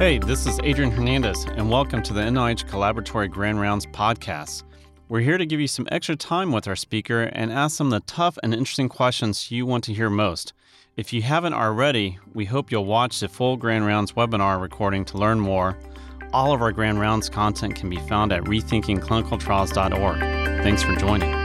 Hey, this is Adrian Hernandez, and welcome to the NIH Collaboratory Grand Rounds podcast. We're here to give you some extra time with our speaker and ask some of the tough and interesting questions you want to hear most. If you haven't already, we hope you'll watch the full Grand Rounds webinar recording to learn more. All of our Grand Rounds content can be found at rethinkingclinicaltrials.org. Thanks for joining.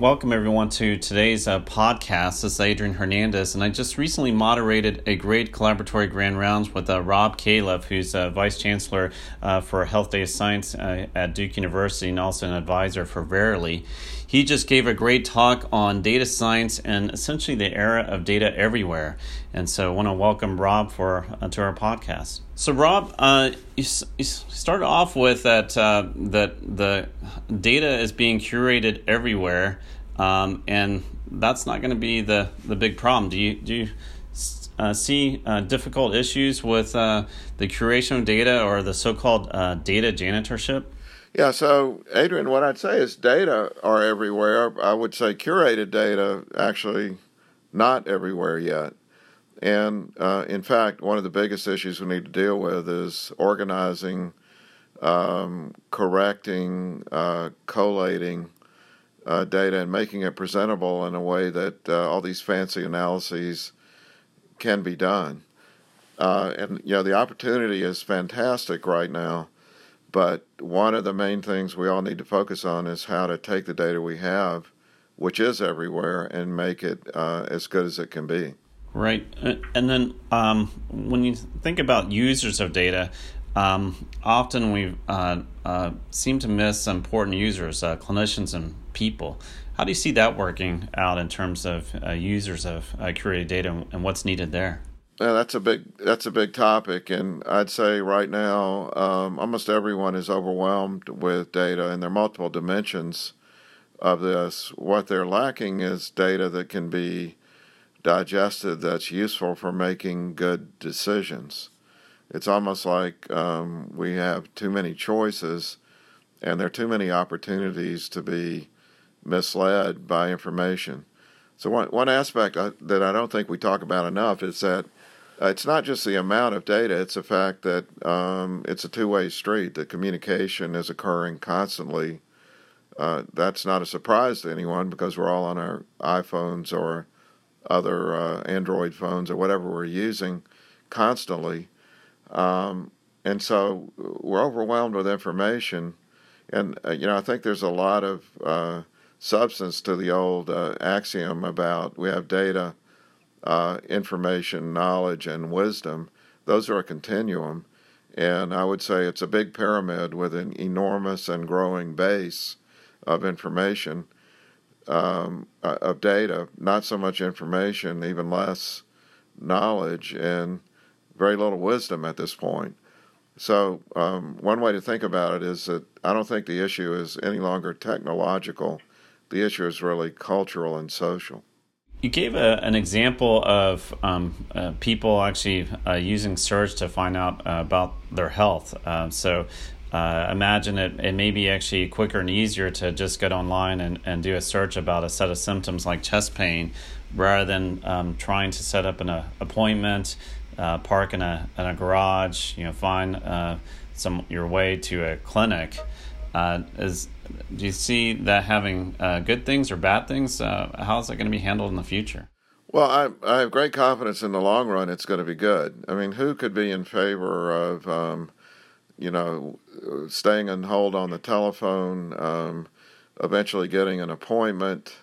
Welcome, everyone, to today's uh, podcast. This is Adrian Hernandez, and I just recently moderated a great collaboratory grand rounds with uh, Rob Califf, who's uh, Vice Chancellor uh, for Health Data Science uh, at Duke University and also an advisor for Verily. He just gave a great talk on data science and essentially the era of data everywhere. And so I want to welcome Rob for uh, to our podcast. So Rob, uh, you, you started off with that uh, that the data is being curated everywhere, um, and that's not going to be the, the big problem. Do you do you uh, see uh, difficult issues with uh, the curation of data or the so-called uh, data janitorship? Yeah, so Adrian, what I'd say is data are everywhere. I would say curated data actually not everywhere yet. And uh, in fact, one of the biggest issues we need to deal with is organizing, um, correcting, uh, collating uh, data and making it presentable in a way that uh, all these fancy analyses can be done. Uh, and you know, the opportunity is fantastic right now but one of the main things we all need to focus on is how to take the data we have, which is everywhere, and make it uh, as good as it can be. Right. Uh, and then um, when you think about users of data, um, often we uh, uh, seem to miss important users, uh, clinicians and people. How do you see that working out in terms of uh, users of curated data and what's needed there? Yeah, that's a big that's a big topic, and I'd say right now um, almost everyone is overwhelmed with data, and there are multiple dimensions of this. What they're lacking is data that can be digested that's useful for making good decisions. It's almost like um, we have too many choices, and there are too many opportunities to be misled by information. So one one aspect I, that I don't think we talk about enough is that uh, it's not just the amount of data, it's the fact that um, it's a two way street, that communication is occurring constantly. Uh, that's not a surprise to anyone because we're all on our iPhones or other uh, Android phones or whatever we're using constantly. Um, and so we're overwhelmed with information. And, uh, you know, I think there's a lot of uh, substance to the old uh, axiom about we have data uh, information, knowledge, and wisdom. Those are a continuum. And I would say it's a big pyramid with an enormous and growing base of information, um, of data, not so much information, even less knowledge, and very little wisdom at this point. So, um, one way to think about it is that I don't think the issue is any longer technological, the issue is really cultural and social. You gave a, an example of um, uh, people actually uh, using search to find out uh, about their health. Uh, so uh, imagine it, it may be actually quicker and easier to just get online and, and do a search about a set of symptoms like chest pain rather than um, trying to set up an uh, appointment, park in a, in a garage, you know, find some your way to a clinic. is do you see that having uh, good things or bad things? Uh, how is that going to be handled in the future? Well, I, I have great confidence in the long run it's going to be good. I mean, who could be in favor of, um, you know, staying on hold on the telephone, um, eventually getting an appointment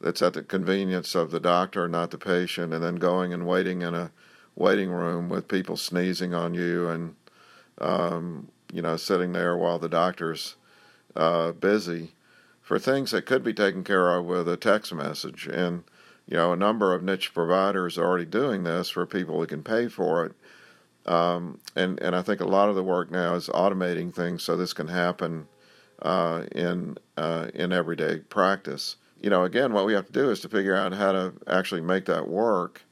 that's at the convenience of the doctor, not the patient, and then going and waiting in a waiting room with people sneezing on you and, um, you know, sitting there while the doctor's uh, busy for things that could be taken care of with a text message. And, you know, a number of niche providers are already doing this for people who can pay for it. Um, and, and I think a lot of the work now is automating things so this can happen uh, in, uh, in everyday practice. You know, again, what we have to do is to figure out how to actually make that work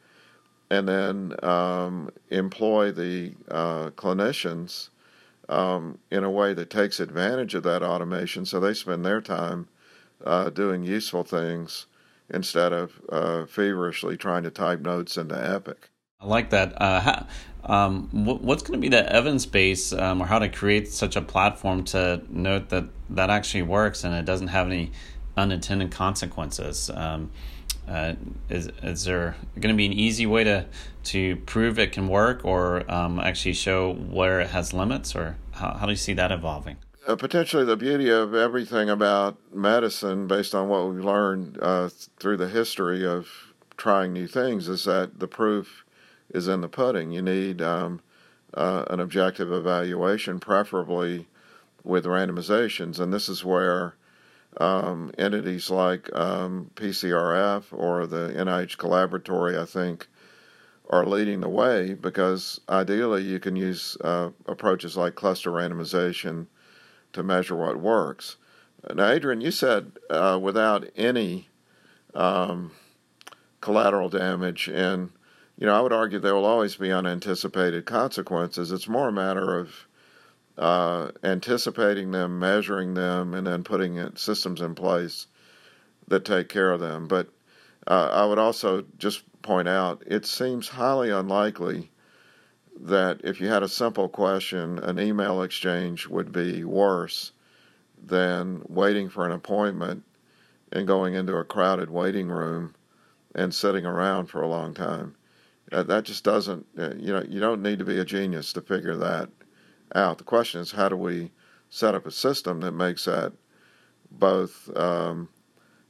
and then um, employ the uh, clinicians um, in a way that takes advantage of that automation so they spend their time uh, doing useful things instead of uh, feverishly trying to type notes into Epic. I like that. Uh, um, what's going to be the evidence base um, or how to create such a platform to note that that actually works and it doesn't have any unintended consequences? Um, uh, is is there going to be an easy way to to prove it can work, or um, actually show where it has limits, or how, how do you see that evolving? Uh, potentially, the beauty of everything about medicine, based on what we've learned uh, through the history of trying new things, is that the proof is in the pudding. You need um, uh, an objective evaluation, preferably with randomizations, and this is where um, entities like um, PCRF or the NIH Collaboratory, I think, are leading the way because ideally you can use uh, approaches like cluster randomization to measure what works. Now, Adrian, you said uh, without any um, collateral damage, and you know, I would argue there will always be unanticipated consequences. It's more a matter of uh, anticipating them, measuring them, and then putting it, systems in place that take care of them. But uh, I would also just point out it seems highly unlikely that if you had a simple question, an email exchange would be worse than waiting for an appointment and going into a crowded waiting room and sitting around for a long time. Uh, that just doesn't, uh, you know, you don't need to be a genius to figure that out. The question is, how do we set up a system that makes that both um,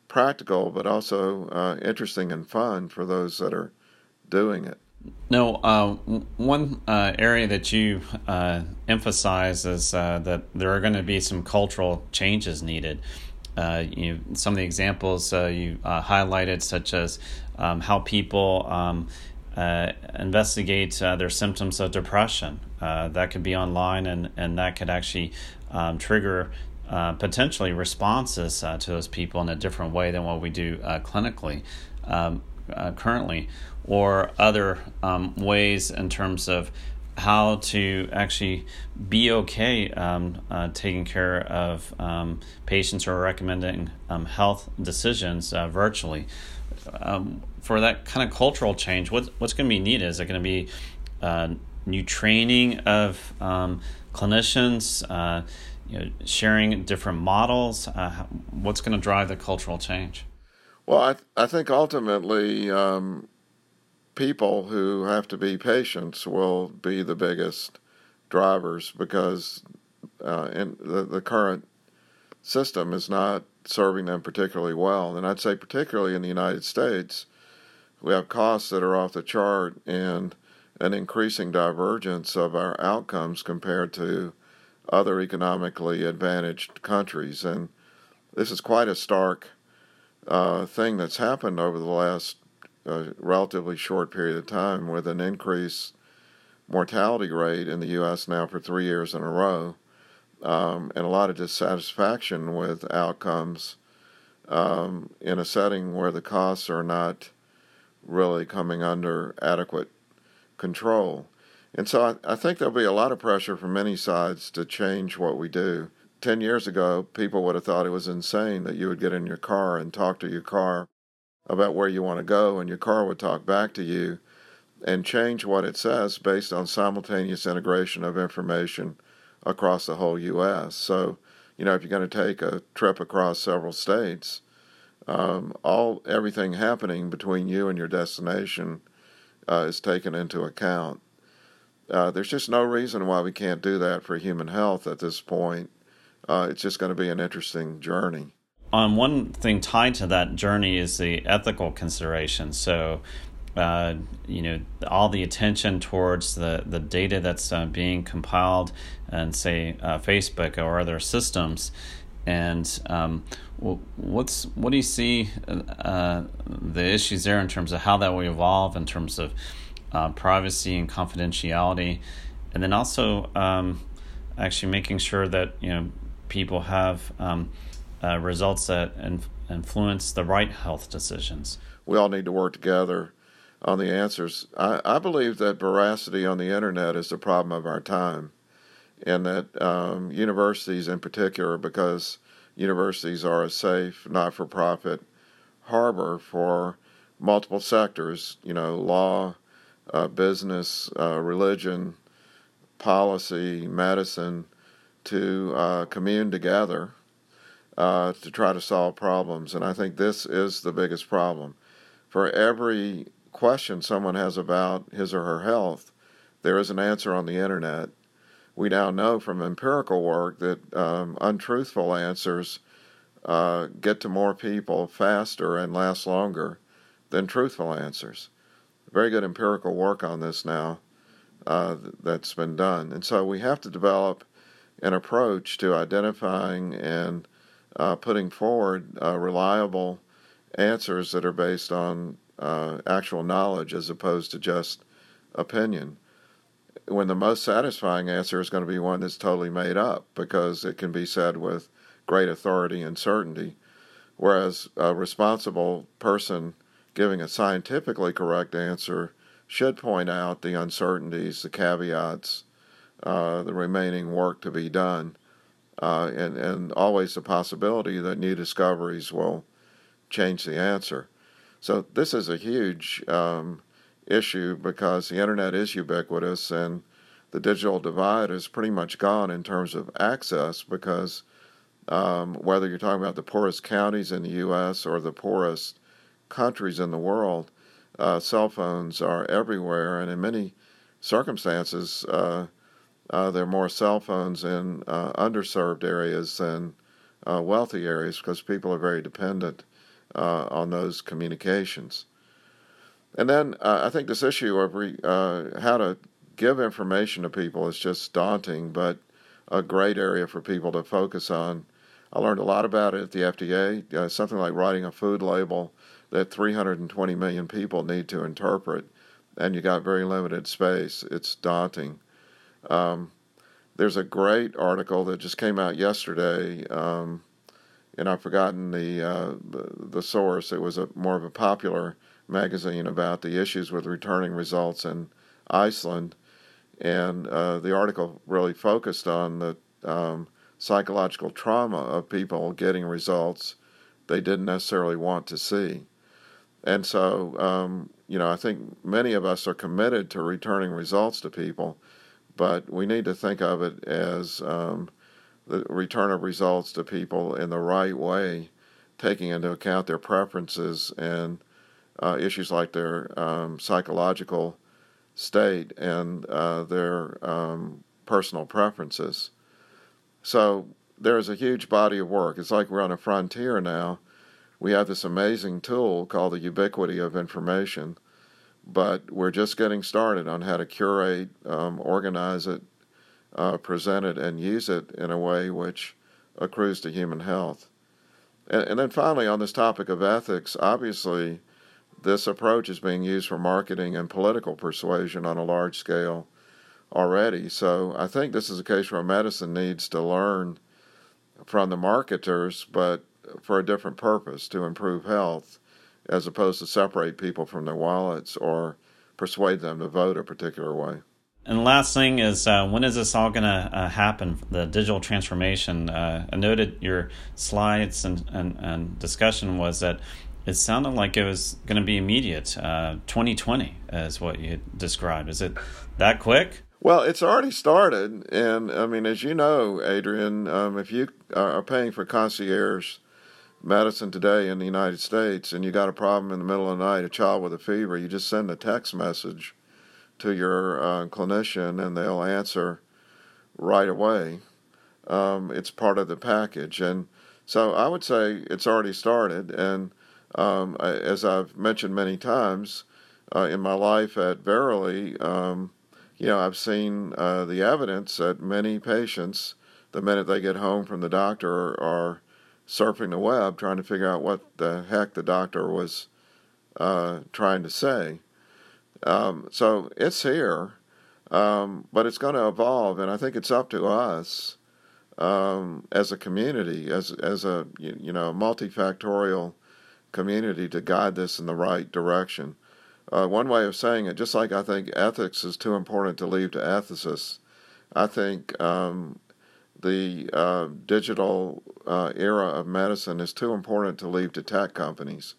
practical but also uh, interesting and fun for those that are doing it? No, uh, one uh, area that you uh, emphasize is uh, that there are going to be some cultural changes needed. You some of the examples you highlighted, such as um, how people um, uh, investigate uh, their symptoms of depression. Uh, that could be online, and, and that could actually um, trigger uh, potentially responses uh, to those people in a different way than what we do uh, clinically um, currently, or other um, ways in terms of how to actually be okay um, uh, taking care of um, patients or recommending um, health decisions uh, virtually. For that kind of cultural change, what, what's going to be needed? Is it going to be uh, new training of um, clinicians, uh, you know, sharing different models? Uh, what's going to drive the cultural change? Well, I, I think ultimately um, people who have to be patients will be the biggest drivers because uh, in the, the current system is not serving them particularly well. And I'd say, particularly in the United States, we have costs that are off the chart and an increasing divergence of our outcomes compared to other economically advantaged countries. And this is quite a stark uh, thing that's happened over the last uh, relatively short period of time with an increased mortality rate in the U.S. now for three years in a row. Um, and a lot of dissatisfaction with outcomes um, in a setting where the costs are not really coming under adequate control. And so I, I, think there'll be a lot of pressure from many sides to change what we do. Ten years ago, people would have thought it was insane that you would get in your car and talk to your car about where you want to go, and your car would talk back to you and change what it says based on simultaneous integration of information across the whole U.S. So, you know, if you're going to take a trip across several states, um, all everything happening between you and your destination uh, is taken into account. Uh, there's just no reason why we can't do that for human health at this point. Uh, it's just going to be an interesting journey. On one thing tied to that journey is the ethical consideration. So, uh, you know, all the attention towards the, the data that's uh, being compiled and say uh, Facebook or other systems and um, what's what do you see uh, the issues there in terms of how that will evolve in terms of uh, privacy and confidentiality, and then also um, actually making sure that you know people have um, uh, results that inf- influence the right health decisions. We all need to work together on the answers. I, I believe that veracity on the internet is the problem of our time and that um, universities in particular, because universities are a safe, not for profit harbor for multiple sectors, you know, law, uh, business, uh, religion, policy, medicine to uh, commune together uh, to try to solve problems. And I think this is the biggest problem. For every question someone has about his or her health, there is an answer on the internet. We now know from empirical work that um, untruthful answers uh, get to more people faster and last longer than truthful answers. Very good empirical work on this now uh, that's been done. And so we have to develop an approach to identifying and uh, putting forward uh, reliable answers that are based on uh, actual knowledge as opposed to just opinion. When the most satisfying answer is going to be one that's totally made up because it can be said with great authority and certainty, whereas a responsible person giving a scientifically correct answer should point out the uncertainties, the caveats, uh, the remaining work to be done, uh, and, and always the possibility that new discoveries will change the answer. So, this is a huge um, issue because the internet is ubiquitous and the digital divide is pretty much gone in terms of access because um, whether you're talking about the poorest counties in the U.S. or the poorest countries in the world, uh, cell phones are everywhere, and in many circumstances, uh, uh, there are more cell phones in uh, underserved areas than uh, wealthy areas because people are very dependent uh, on those communications. And then I think this issue of re, how to give information to people is just daunting, but a great area for people to focus on. I learned a lot about it at the FDA. something like writing a food label that 320 million people need to interpret, and you got very limited space. It's daunting. Um, there's a great article that just came out yesterday, um, and I've forgotten the, uh, the, the source. It was a more of a popular magazine about the issues with returning results in Iceland, and uh, the article really focused on the um, psychological trauma of people getting results they didn't necessarily want to see. And so, um, you know, I think many of us are committed to returning results to people, but we need to think of it as um, the return of results to people in the right way, taking into account their preferences and uh, issues like their um, psychological state and uh, their um, personal preferences. So there is a huge body of work. It's like we're on a frontier now we have this amazing tool called the ubiquity of information, but we're just getting started on how to curate, um, organize it, uh, present it, and use it in a way which accrues to human health. And, and then finally, on this topic of ethics, obviously, this approach is being used for marketing and political persuasion on a large scale already. So I think this is a case where medicine needs to learn from the marketers, but for a different purpose to improve health as opposed to separate people from their wallets or persuade them to vote a particular way. And the last thing is, uh, when is this all going to uh, happen? The digital transformation. Uh, I noted your slides and, and, and, discussion was that it sounded like it was going to be immediate. 2020 uh, is what you described. Is it that quick? Well, it's already started, and I mean, as you know, Adrian, um, if you are paying for concierge medicine today in the United States and you got a problem in the middle of the night, a child with a fever, you just send a text message to your uh, clinician and they'll answer right away. Um, it's part of the package. And so I would say it's already started. And um, as I've mentioned many times uh, in my life at Verily, um, you know, I've seen uh, the evidence that many patients, the minute they get home from the doctor, are surfing the web trying to figure out what the heck the doctor was uh, trying to say. Um, so it's here, um, but it's going to evolve, and I think it's up to us um, as a community, as as a you know multifactorial community, to guide this in the right direction. Uh, one way of saying it, just like I think ethics is too important to leave to ethicists, I think um, the uh, digital uh, era of medicine is too important to leave to tech companies.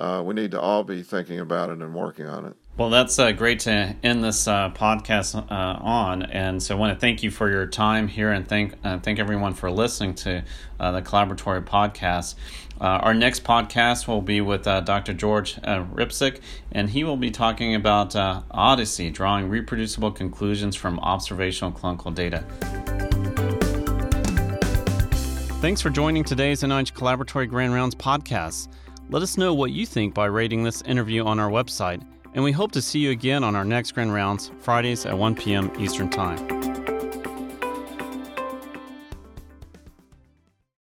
uh, we need to all be thinking about it and working on it. Well, that's uh, great to end this uh, podcast uh, on, and so I want to thank you for your time here, and thank uh, thank everyone for listening to uh, the Collaboratory podcast. Uh, our next podcast will be with Dr. George Hripcsak, and he will be talking about OHDSI, drawing reproducible conclusions from observational clinical data. Thanks for joining today's NIH Collaboratory Grand Rounds podcast. Let us know what you think by rating this interview on our website and we hope to see you again on our next Grand Rounds, Fridays at 1 p.m. Eastern Time.